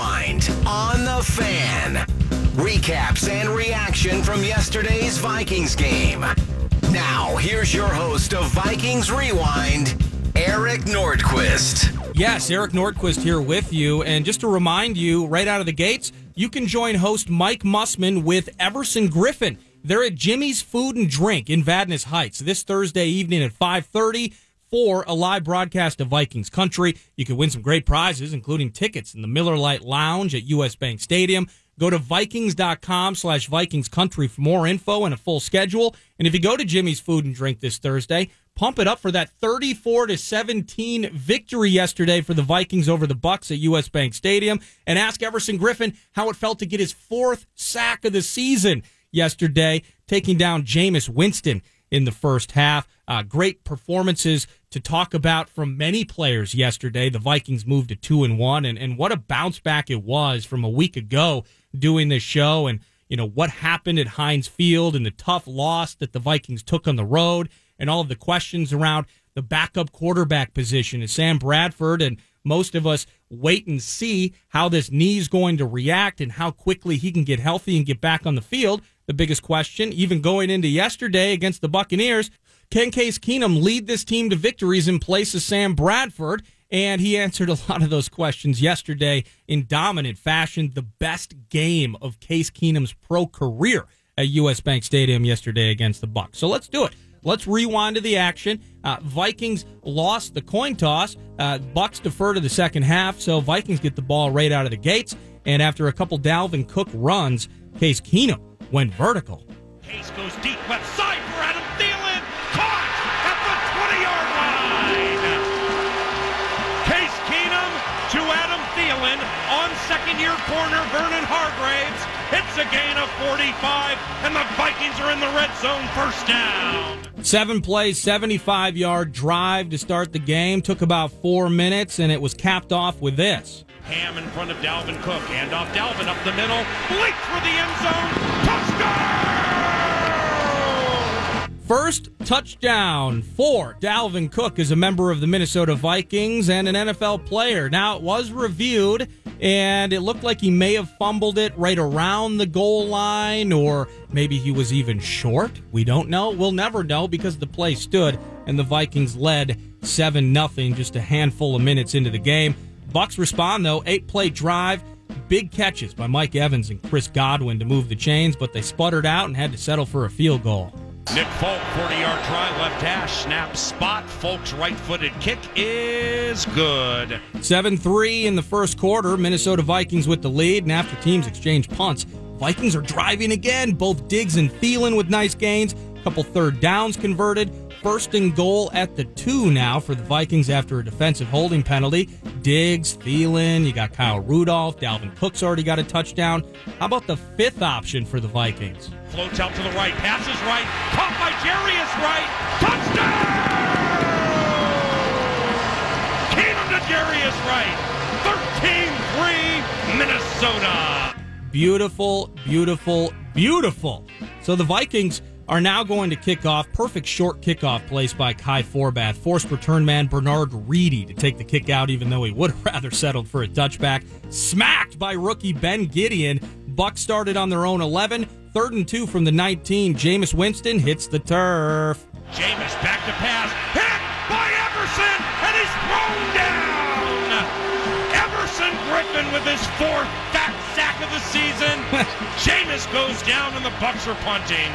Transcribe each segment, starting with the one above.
Rewind on the fan. Recaps and reaction from yesterday's Vikings game. Now, here's your host of Vikings Rewind, Eric Nordquist. Yes, Eric Nordquist here with you. And just to remind you, right out of the gates, you can join host Mike Mussman with Everson Griffen. They're at Jimmy's Food and Drink in Vadnais Heights this Thursday evening at 530 for a live broadcast of Vikings country. You can win some great prizes, including tickets in the Miller Lite Lounge at U.S. Bank Stadium. Go to Vikings.com slash Vikings country for more info and a full schedule. And if you go to Jimmy's Food and Drink this Thursday, pump it up for that 34 to 17 victory yesterday for the Vikings over the Bucks at US Bank Stadium and ask Everson Griffen how it felt to get his fourth sack of the season yesterday, taking down Jameis Winston in the first half. Uh, great performances to talk about from many players yesterday. The Vikings moved to two and one, and, and what a bounce back it was from a week ago doing this show, and you know what happened at Heinz Field and the tough loss that the Vikings took on the road, and all of the questions around the backup quarterback position. is Sam Bradford and most of us wait and see how this knee is going to react and how quickly he can get healthy and get back on the field. The biggest question, even going into yesterday against the Buccaneers, can Case Keenum lead this team to victories in place of Sam Bradford? And he answered a lot of those questions yesterday in dominant fashion. The best game of Case Keenum's pro career at US Bank Stadium yesterday against the Bucks. So let's do it. Let's rewind to the action. Uh, Vikings lost the coin toss. Uh, Bucks defer to the second half, so Vikings get the ball right out of the gates. And after a couple Dalvin Cook runs, Case Keenum went vertical. Case goes deep left side on second year corner Vernon Hargreaves. It's a gain of 45, and the Vikings are in the red zone first down. Seven plays, 75 yard drive to start the game. Took about four minutes, and it was capped off with this. Ham in front of Dalvin Cook. Hand off Dalvin up the middle. Leap for the end zone. Touchdown! First touchdown for Dalvin Cook as a member of the Minnesota Vikings and an NFL player. Now, it was reviewed, and it looked like he may have fumbled it right around the goal line, or maybe he was even short. We don't know. We'll never know because the play stood, and the Vikings led 7 0 just a handful of minutes into the game. Bucks respond though, eight play drive, big catches by Mike Evans and Chris Godwin to move the chains, but they sputtered out and had to settle for a field goal. Nick Folk, 40 yard try, left hash, snap, spot. Folk's right footed kick is good. 7 3 in the first quarter. Minnesota Vikings with the lead, and after teams exchange punts, Vikings are driving again. Both Diggs and Thielen with nice gains. Couple third downs converted. First and goal at the two now for the Vikings after a defensive holding penalty. Diggs, Thielen, you got Kyle Rudolph, Dalvin Cook's already got a touchdown. How about the fifth option for the Vikings? Floats out to the right, passes right, caught by Jarius Wright. Touchdown! Keenum to Jarius Wright. 13 3 Minnesota. Beautiful, beautiful, beautiful. So the Vikings are now going to kick off. Perfect short kickoff placed by Kai Forbath. Forced return man Bernard Reedy to take the kick out, even though he would have rather settled for a touchback. Smacked by rookie Ben Gedeon. Buck started on their own 11. Third and two from the 19. Jameis Winston hits the turf. Jameis back to pass. Hit by Everson, and he's thrown down. Everson Griffen with his fourth fat sack of the season. Jameis goes down, and the Bucks are punting.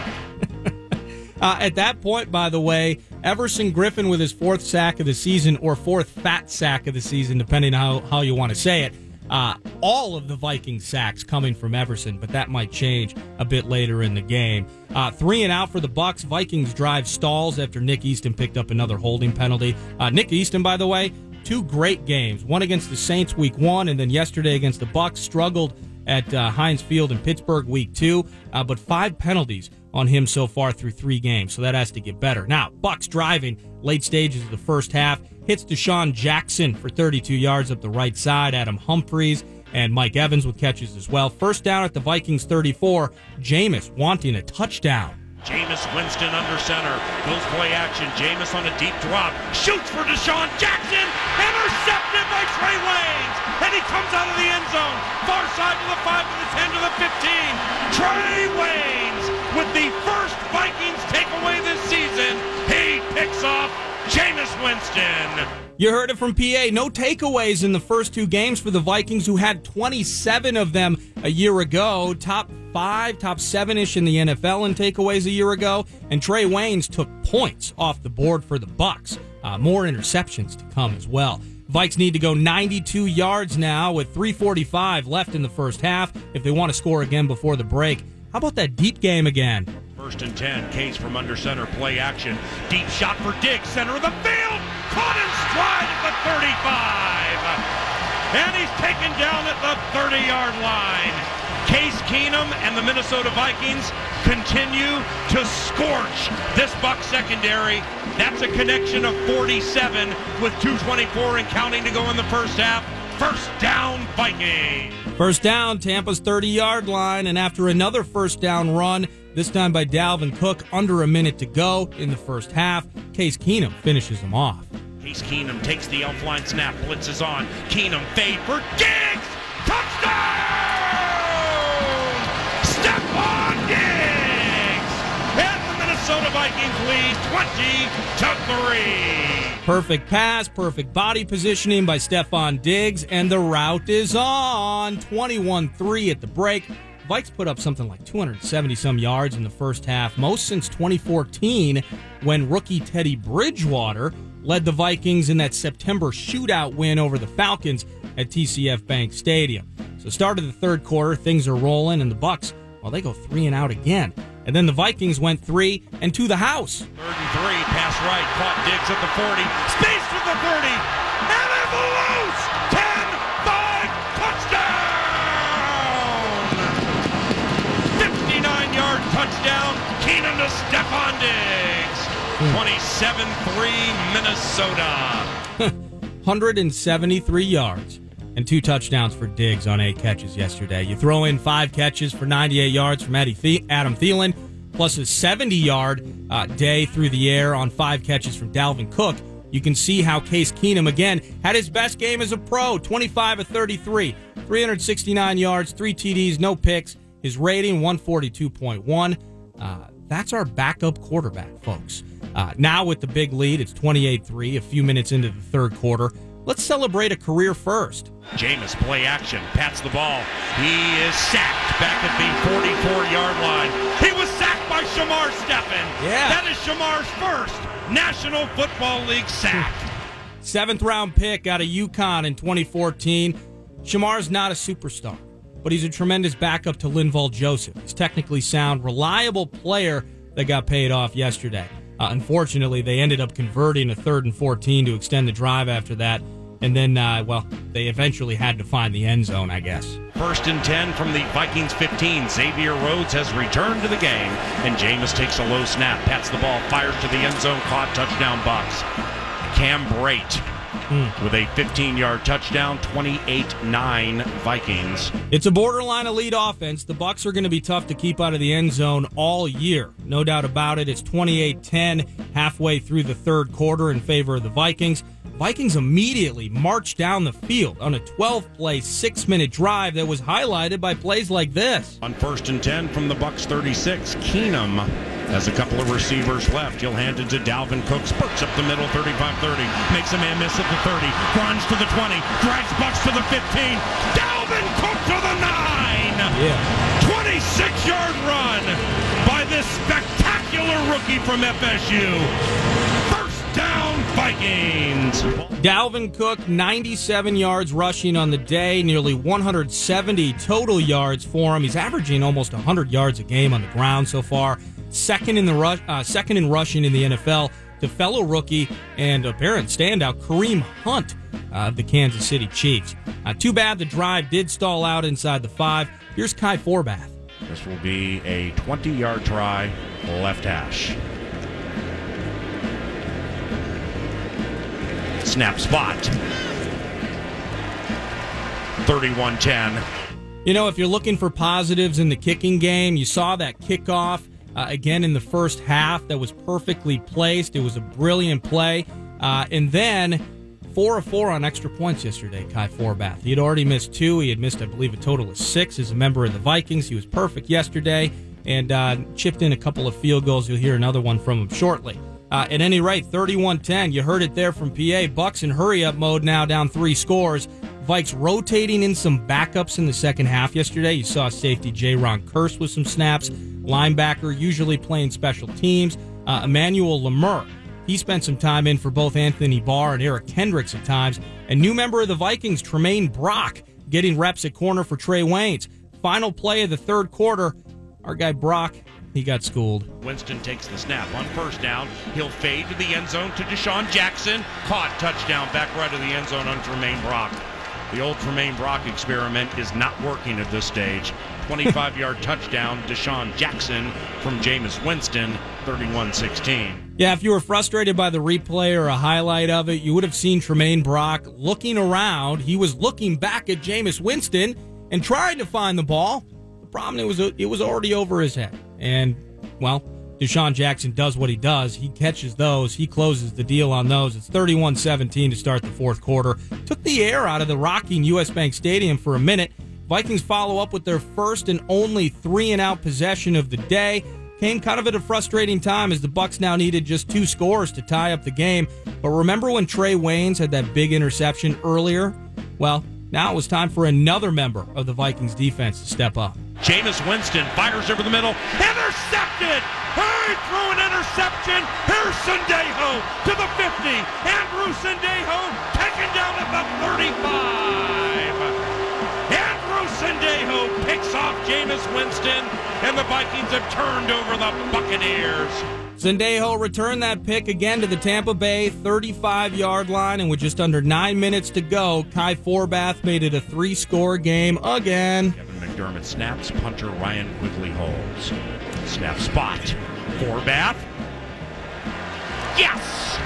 Uh, at that point, by the way, Everson Griffen with his fourth sack of the season or fourth fat sack of the season, depending on how, how you want to say it. Uh, all of the Viking sacks coming from Everson, but that might change a bit later in the game. Uh, three and out for the Bucks. Vikings drive stalls after Nick Easton picked up another holding penalty. Uh, Nick Easton, by the way, two great games. One against the Saints week one, and then yesterday against the Bucks. Struggled at uh, Heinz Field in Pittsburgh week two, uh, but five penalties on him so far through three games, so that has to get better. Now, Bucks driving late stages of the first half hits DeSean Jackson for 32 yards up the right side. Adam Humphries and Mike Evans with catches as well. First down at the Vikings 34. Jameis wanting a touchdown. Jameis Winston under center. Goes play action. Jameis on a deep drop. Shoots for DeSean Jackson. Intercepted by Trae Waynes. And he comes out of the end zone. Far side to the 5 to the 10 to the 15. Trae Waynes with the first Vikings takeaway this season. He picks off Jameis Winston. You heard it from PA. No takeaways in the first two games for the Vikings, who had 27 of them a year ago. Top five, top seven ish in the NFL in takeaways a year ago. And Trae Waynes took points off the board for the Bucks. Uh, more interceptions to come as well. Vikes need to go 92 yards now with 3:45 left in the first half if they want to score again before the break. How about that deep game again? First and 10, Case from under center, play action. Deep shot for Diggs, center of the field. Caught in stride at the 35. And he's taken down at the 30 yard line. Case Keenum and the Minnesota Vikings continue to scorch this Buck secondary. That's a connection of 47 with 224 and counting to go in the first half. First down, Vikings. First down, Tampa's 30 yard line, and after another first down run, this time by Dalvin Cook, under a minute to go in the first half, Case Keenum finishes him off. Case Keenum takes the elf line snap, blitzes on. Keenum fade for Diggs! Lead 20 to 3. Perfect pass, perfect body positioning by Stefon Diggs, and the route is on. 21 3 at the break. Vikes put up something like 270 some yards in the first half, most since 2014 when rookie Teddy Bridgewater led the Vikings in that September shootout win over the Falcons at TCF Bank Stadium. So start of the third quarter, things are rolling, and the Bucks, well, they go three and out again. And then the Vikings went three and to the house. Third and three, pass right, caught Diggs at the 40, space to the 30, and it's loose! 10 5 touchdown! 59 yard touchdown, Keenum to Stefon Diggs. Hmm. 27 3 Minnesota. 173 yards and two touchdowns for Diggs on eight catches yesterday. You throw in five catches for 98 yards from Adam Thielen, plus a 70 yard uh, day through the air on five catches from Dalvin Cook. You can see how Case Keenum again had his best game as a pro 25 of 33, 369 yards, three TDs, no picks. His rating 142.1. Uh, that's our backup quarterback, folks. Uh, now with the big lead, it's 28 3, a few minutes into the third quarter. Let's celebrate a career first. Jameis play action, pats the ball. He is sacked back at the 44 yard line. He was sacked by Shamar Stephen. Yeah. That is Shamar's first National Football League sack. Seventh round pick out of UConn in 2014. Shamar's not a superstar, but he's a tremendous backup to Linval Joseph. He's technically sound, reliable player that got paid off yesterday. Uh, unfortunately, they ended up converting a third and 14 to extend the drive after that. And then, uh, well, they eventually had to find the end zone, I guess. First and 10 from the Vikings 15. Xavier Rhodes has returned to the game, and Jameis takes a low snap, pats the ball, fires to the end zone, caught touchdown box. Cam Brate with a 15 yard touchdown, 28 9 Vikings. It's a borderline elite offense. The Bucks are going to be tough to keep out of the end zone all year. No doubt about it. It's 28-10 halfway through the third quarter in favor of the Vikings. Vikings immediately marched down the field on a 12-play, 6-minute drive that was highlighted by plays like this. On first and 10 from the Bucks 36, Keenum has a couple of receivers left. He'll hand it to Dalvin Cook, spurts up the middle, 35-30, makes a man miss at the 30, runs to the 20, drags Bucks to the 15, Dalvin Cook to the 9! Yeah. 26-yard run by this spectacular rookie from FSU. Vikings. Dalvin Cook, 97 yards rushing on the day, nearly 170 total yards for him. He's averaging almost 100 yards a game on the ground so far. Second in the rush, uh, second in rushing in the NFL to fellow rookie and apparent standout Kareem Hunt uh, of the Kansas City Chiefs. Uh, too bad the drive did stall out inside the five. Here's Kai Forbath. This will be a 20-yard try, left hash. Snap spot. 31-10. You know, if you're looking for positives in the kicking game, you saw that kickoff uh, again in the first half that was perfectly placed. It was a brilliant play. Uh, and then four of four on extra points yesterday, Kai Forbath. He had already missed two. He had missed, I believe, a total of six as a member of the Vikings. He was perfect yesterday and uh, chipped in a couple of field goals. You'll hear another one from him shortly. Uh, at any rate, 31-10. You heard it there from PA. Bucks in hurry-up mode now, down three scores. Vikes rotating in some backups in the second half yesterday. You saw safety Jayron Kearse with some snaps. Linebacker, usually playing special teams. Uh, Emmanuel Lamur he spent some time in for both Anthony Barr and Eric Kendricks at times. And new member of the Vikings, Tramaine Brock, getting reps at corner for Trae Waynes. Final play of the third quarter, our guy Brock, he got schooled. Winston takes the snap on first down. He'll fade to the end zone to DeSean Jackson. Caught touchdown back right of the end zone on Tramaine Brock. The old Tramaine Brock experiment is not working at this stage. 25 yard touchdown, DeSean Jackson from Jameis Winston, 31 16. Yeah, if you were frustrated by the replay or a highlight of it, you would have seen Tramaine Brock looking around. He was looking back at Jameis Winston and trying to find the ball. The problem it was it was already over his head. And well, DeSean Jackson does what he does. He catches those. He closes the deal on those. It's 31-17 to start the fourth quarter. Took the air out of the rocking US Bank Stadium for a minute. Vikings follow up with their first and only three and out possession of the day. Came kind of at a frustrating time as the Bucks now needed just two scores to tie up the game. But remember when Trae Waynes had that big interception earlier? Well, now it was time for another member of the Vikings defense to step up. Jameis Winston fires over the middle. Intercepted! Hey, through an interception. Here's Sendejo to the 50. Andrew Sendejo taken down at the 35. Andrew Sendejo picks off Jameis Winston, and the Vikings have turned over the Buccaneers. Sendejo returned that pick again to the Tampa Bay 35 yard line, and with just under nine minutes to go, Kai Forbath made it a three score game again. Kevin McDermott snaps, punter Ryan Quigley holds. Snap spot. Forbath. Yes!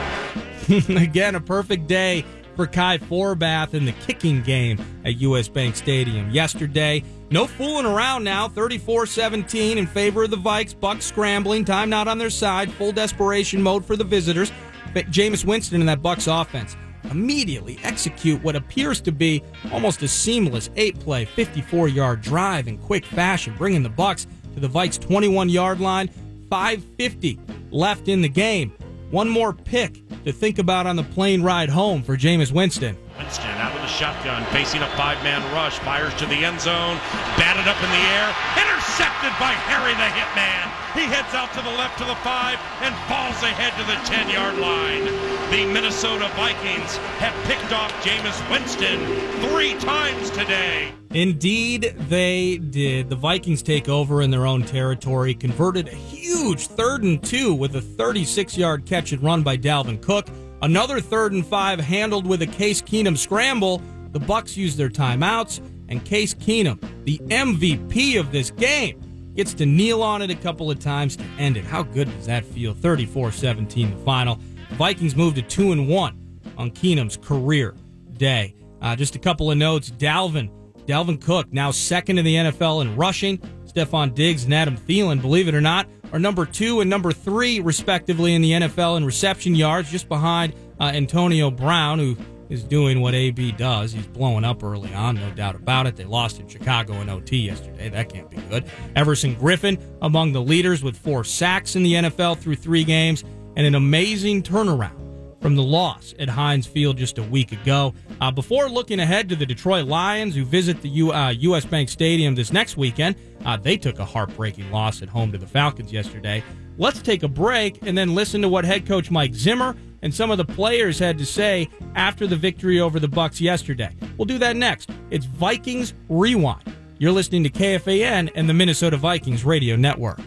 again, a perfect day for Kai Forbath in the kicking game at US Bank Stadium yesterday. No fooling around now. 34-17 in favor of the Vikes. Bucks scrambling. Time not on their side. Full desperation mode for the visitors. But Jameis Winston in that Bucks offense immediately execute what appears to be almost a seamless eight-play, 54-yard drive in quick fashion, bringing the Bucks to the Vikes 21-yard line. 550 left in the game. One more pick to think about on the plane ride home for Jameis Winston. Winston shotgun, facing a five man rush, fires to the end zone, batted up in the air, intercepted by Harry the Hitman. He heads out to the left to the five and falls ahead to the 10 yard line. The Minnesota Vikings have picked off Jameis Winston three times today. Indeed, they did. The Vikings take over in their own territory, converted a huge third and two with a 36 yard catch and run by Dalvin Cook. Another third and five handled with a Case Keenum scramble. The Bucks use their timeouts, and Case Keenum, the MVP of this game, gets to kneel on it a couple of times to end it. How good does that feel? 34-17 the final. Vikings move to 2 and 1 on Keenum's career day. Uh, just a couple of notes. Dalvin, Dalvin Cook, now second in the NFL in rushing. Stefon Diggs and Adam Thielen, believe it or not, are number two and number three, respectively, in the NFL in reception yards, just behind uh, Antonio Brown, who is doing what AB does. He's blowing up early on, no doubt about it. They lost in Chicago in OT yesterday. That can't be good. Everson Griffen among the leaders with four sacks in the NFL through three games and an amazing turnaround from the loss at Heinz Field just a week ago. Uh, before looking ahead to the Detroit Lions, who visit the U, uh, U.S. Bank Stadium this next weekend, uh, they took a heartbreaking loss at home to the Falcons yesterday. Let's take a break and then listen to what head coach Mike Zimmer and some of the players had to say after the victory over the Bucks yesterday. We'll do that next. It's Vikings Rewind. You're listening to KFAN and the Minnesota Vikings Radio Network.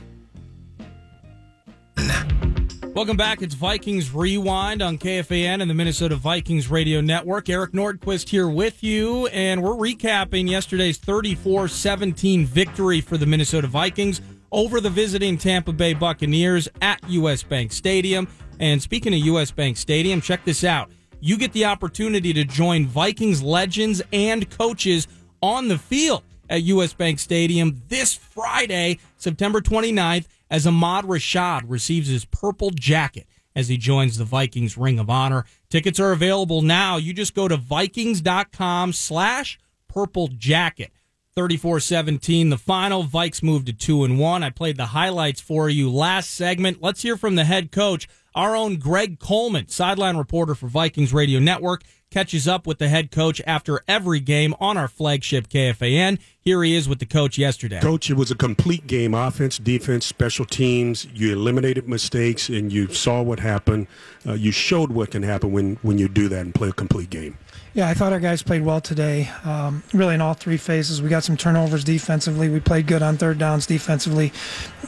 Welcome back. It's Vikings Rewind on KFAN and the Minnesota Vikings Radio Network. Eric Nordquist here with you, and we're recapping yesterday's 34 17 victory for the Minnesota Vikings over the visiting Tampa Bay Buccaneers at US Bank Stadium. And speaking of US Bank Stadium, check this out. You get the opportunity to join Vikings legends and coaches on the field at US Bank Stadium this Friday, September 29th as Ahmad Rashad receives his purple jacket as he joins the Vikings Ring of Honor. Tickets are available now. You just go to Vikings.com slash purple jacket. 34-17 the final vikes moved to 2 and 1 i played the highlights for you last segment let's hear from the head coach our own greg coleman sideline reporter for vikings radio network catches up with the head coach after every game on our flagship kfan here he is with the coach yesterday. Coach it was a complete game offense defense special teams. You eliminated mistakes and you saw what happened. Uh, you showed what can happen when, when you do that and play a complete game yeah, I thought our guys played well today. Um, really, in all three phases, we got some turnovers defensively. We played good on third downs defensively,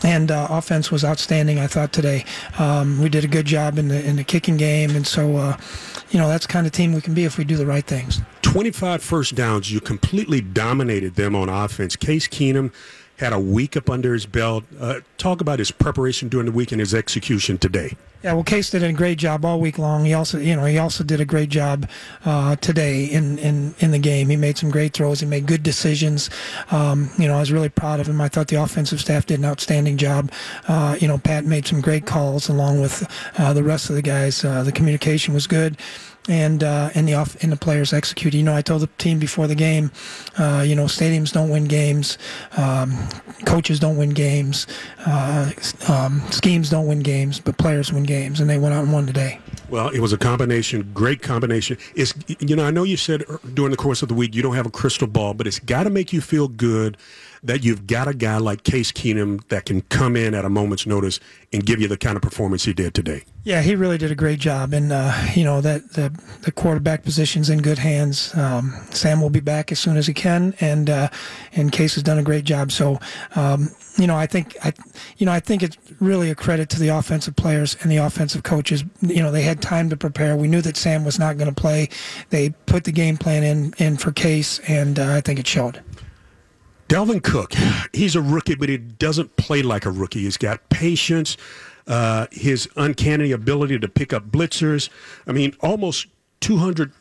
and uh, offense was outstanding. I thought today um, we did a good job in the in the kicking game, and so uh, you know that's the kind of team we can be if we do the right things. 25 first downs. You completely dominated them on offense. Case Keenum had a week up under his belt. Uh, talk about his preparation during the week and his execution today. Yeah, well, Case did a great job all week long. He also, you know, he also did a great job uh, today in, in, in the game. He made some great throws. He made good decisions. Um, you know, I was really proud of him. I thought the offensive staff did an outstanding job. Uh, you know, Pat made some great calls along with uh, the rest of the guys. Uh, the communication was good and uh, and the off and the players execute. You know, I told the team before the game, uh, you know, stadiums don't win games, um, coaches don't win games, uh, um, schemes don't win games, but players win games, and they went out and won today. Well, it was a combination, great combination. It's you know, I know you said during the course of the week you don't have a crystal ball, but it's got to make you feel good that you've got a guy like Case Keenum that can come in at a moment's notice and give you the kind of performance he did today. Yeah, he really did a great job, and uh, you know that the the quarterback position's in good hands. Um, Sam will be back as soon as he can, and uh, and Case has done a great job. So, um, you know, I think I, you know, I think it's really a credit to the offensive players and the offensive coaches. You know, they had time to prepare. We knew that Sam was not going to play. They put the game plan in in for Case, and uh, I think it showed. Dalvin Cook, he's a rookie, but he doesn't play like a rookie. He's got patience, uh, his uncanny ability to pick up blitzers. I mean, almost 200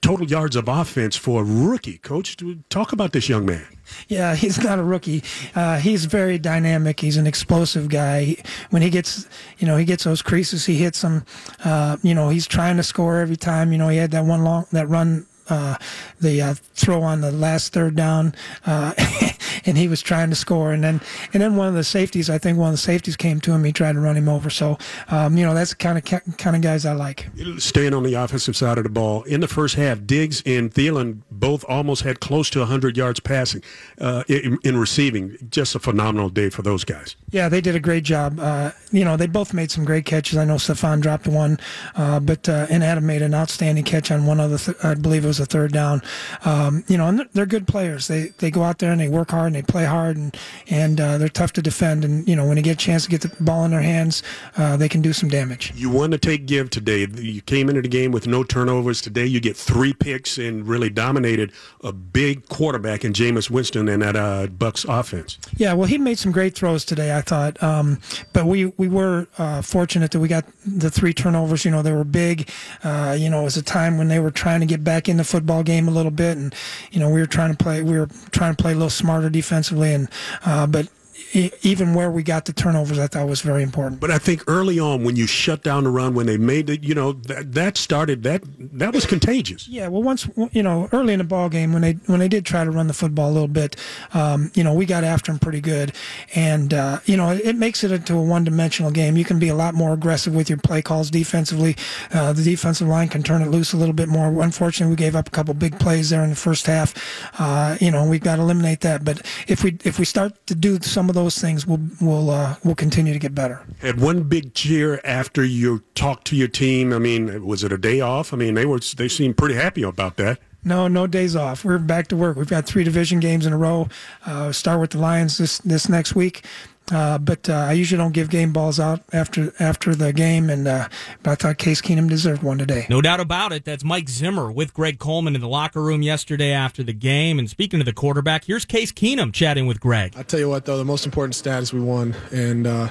total yards of offense for a rookie. Coach, talk about this young man. Yeah, he's not a rookie. Uh, he's very dynamic. He's an explosive guy. When he gets, you know, he gets those creases, he hits them. Uh, you know, he's trying to score every time. You know, he had that one long that run uh, the uh, throw on the last third down, uh, and he was trying to score. And then and then one of the safeties, I think one of the safeties came to him. He tried to run him over. So um, you know that's the kind of kind of guys I like. Staying on the offensive side of the ball in the first half, Diggs and Thielen both almost had close to 100 yards passing uh, in, in, receiving. Just a phenomenal day for those guys. Yeah, they did a great job. Uh, you know, they both made some great catches. I know Stefon dropped one, uh, but and Adam made an outstanding catch on one other. Th- I believe it was was a third down. Um, you know, and they're good players. They they go out there and they work hard and they play hard and and uh, they're tough to defend. And you know, when they get a chance to get the ball in their hands, uh, they can do some damage. You won to take give today. You came into the game with no turnovers. Today, you get three picks and really dominated a big quarterback in Jameis Winston and that uh, Bucks offense. Yeah, well, he made some great throws today. I thought, um, but we we were uh, fortunate that we got the three turnovers. You know, they were big. Uh, you know, it was a time when they were trying to get back in the the football game a little bit, and you know we were trying to play we were trying to play a little smarter defensively, and uh, but even where we got the turnovers, I thought was very important. But I think early on, when you shut down the run, when they made it, you know, that, that started that that was contagious. Yeah, well, once you know, early in the ball game, when they when they did try to run the football a little bit, um, you know, we got after them pretty good, and uh, you know, it, makes it into a one dimensional game. You can be a lot more aggressive with your play calls defensively. Uh, the defensive line can turn it loose a little bit more. Unfortunately, we gave up a couple big plays there in the first half. Uh, you know, we've got to eliminate that. But if we if we start to do some of those those things will will uh, will continue to get better. Had one big cheer after you talked to your team. I mean, was it a day off? I mean, they were they seemed pretty happy about that. No, no days off. We're back to work. We've got three division games in a row. Uh, start with the Lions this this next week. Uh, but uh, I usually don't give game balls out after after the game, and uh, but I thought Case Keenum deserved one today. No doubt about it. That's Mike Zimmer with Greg Coleman in the locker room yesterday after the game. And speaking to the quarterback, here's Case Keenum chatting with Greg. I tell you what, though, the most important stat is we won, and uh,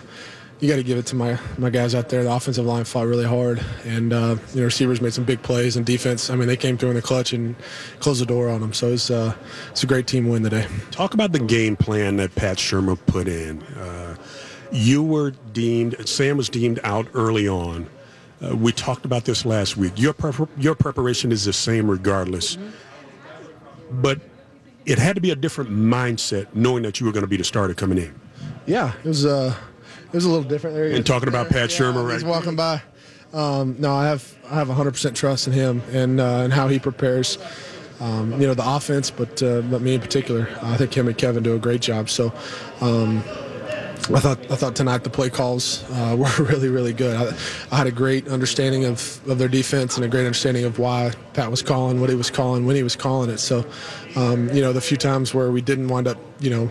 you got to give it to my my guys out there. The offensive line fought really hard, and uh, you know receivers made some big plays, and defense. I mean, they came through in the clutch and closed the door on them. So it's uh, it's a great team win today. Talk about the game plan that Pat Shurmur put in. Uh, You were deemed, Sam was deemed out early on. Uh, we talked about this last week. Your, prep- your preparation is the same regardless. But it had to be a different mindset knowing that you were going to be the starter coming in. Yeah, it was uh, it was a little different there. And talking about Pat Yeah, Shurmur, He's walking by. Um, no, I have I have 100% trust in him and uh, and how he prepares. Um, you know the offense, but uh, but me in particular, I think him and Kevin do a great job. So. Um, I thought I thought tonight the play calls uh, were really really good. I, I had a great understanding of, of their defense and a great understanding of why Pat was calling what he was calling when he was calling it. So, um, you know, the few times where we didn't wind up, you know,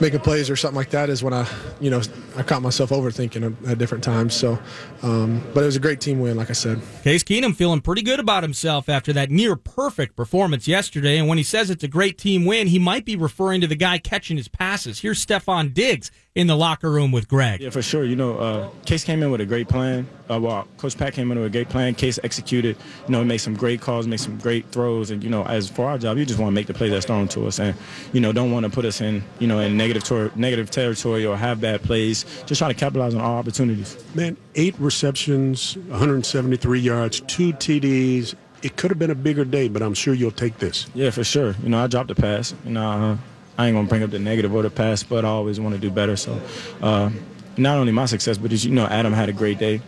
making plays or something like that is when I, you know, I caught myself overthinking at, at different times. So, um, but it was a great team win, like I said. Case Keenum feeling pretty good about himself after that near perfect performance yesterday. And when he says it's a great team win, he might be referring to the guy catching his passes. Here's Stefon Diggs in the locker room with Greg. Yeah, for sure. You know, uh, Case came in with a great plan. Uh, well, Coach Pat came in with a great plan. Case executed. You know, he made some great calls, made some great throws, and you know, as for our job, you just want to make the plays that's thrown to us, and you know, don't want to put us in, you know, in negative tor- negative territory or have bad plays. Just trying to capitalize on all opportunities. Man, eight receptions, 173 yards, two TDs. It could have been a bigger day, but I'm sure you'll take this. Yeah, for sure. You know, I dropped the pass. You know, uh, I ain't gonna bring up the negative or the pass, but I always want to do better. So, uh, not only my success, but as you know, Adam had a great day.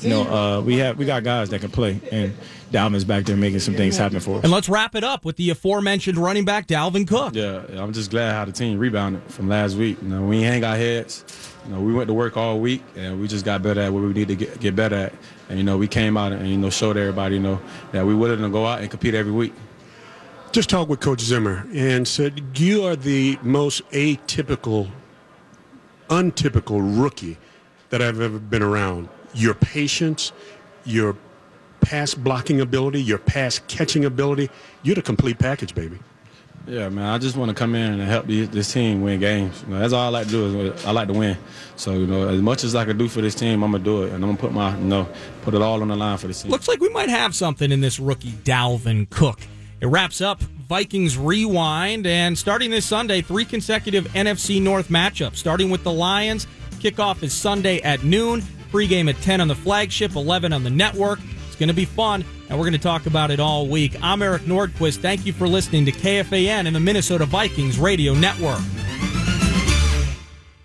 You know, uh, we have we got guys that can play, and Dalvin's back there making some things happen for us. And let's wrap it up with the aforementioned running back Dalvin Cook. Yeah, I'm just glad how the team rebounded from last week. You know, we ain't hang our heads. You know, we went to work all week, and we just got better at what we need to get, get better at. And you know, we came out and you know showed everybody, you know, that we willing to go out and compete every week. Just talked with Coach Zimmer and said, You are the most atypical, untypical rookie that I've ever been around. Your patience, your pass blocking ability, your pass catching ability, you're the complete package, baby. Yeah, man, I just want to come in and help this team win games. You know, that's all I like to do. Is I like to win. So you know, as much as I can do for this team, I'm gonna do it, and I'm gonna put my, you know, put it all on the line for this team. Looks like we might have something in this rookie Dalvin Cook. It wraps up Vikings Rewind, and starting this Sunday, three consecutive NFC North matchups. Starting with the Lions, kickoff is Sunday at noon, pregame at 10 on the flagship, 11 on the network. It's going to be fun, and we're going to talk about it all week. I'm Eric Nordquist. Thank you for listening to KFAN and the Minnesota Vikings Radio Network.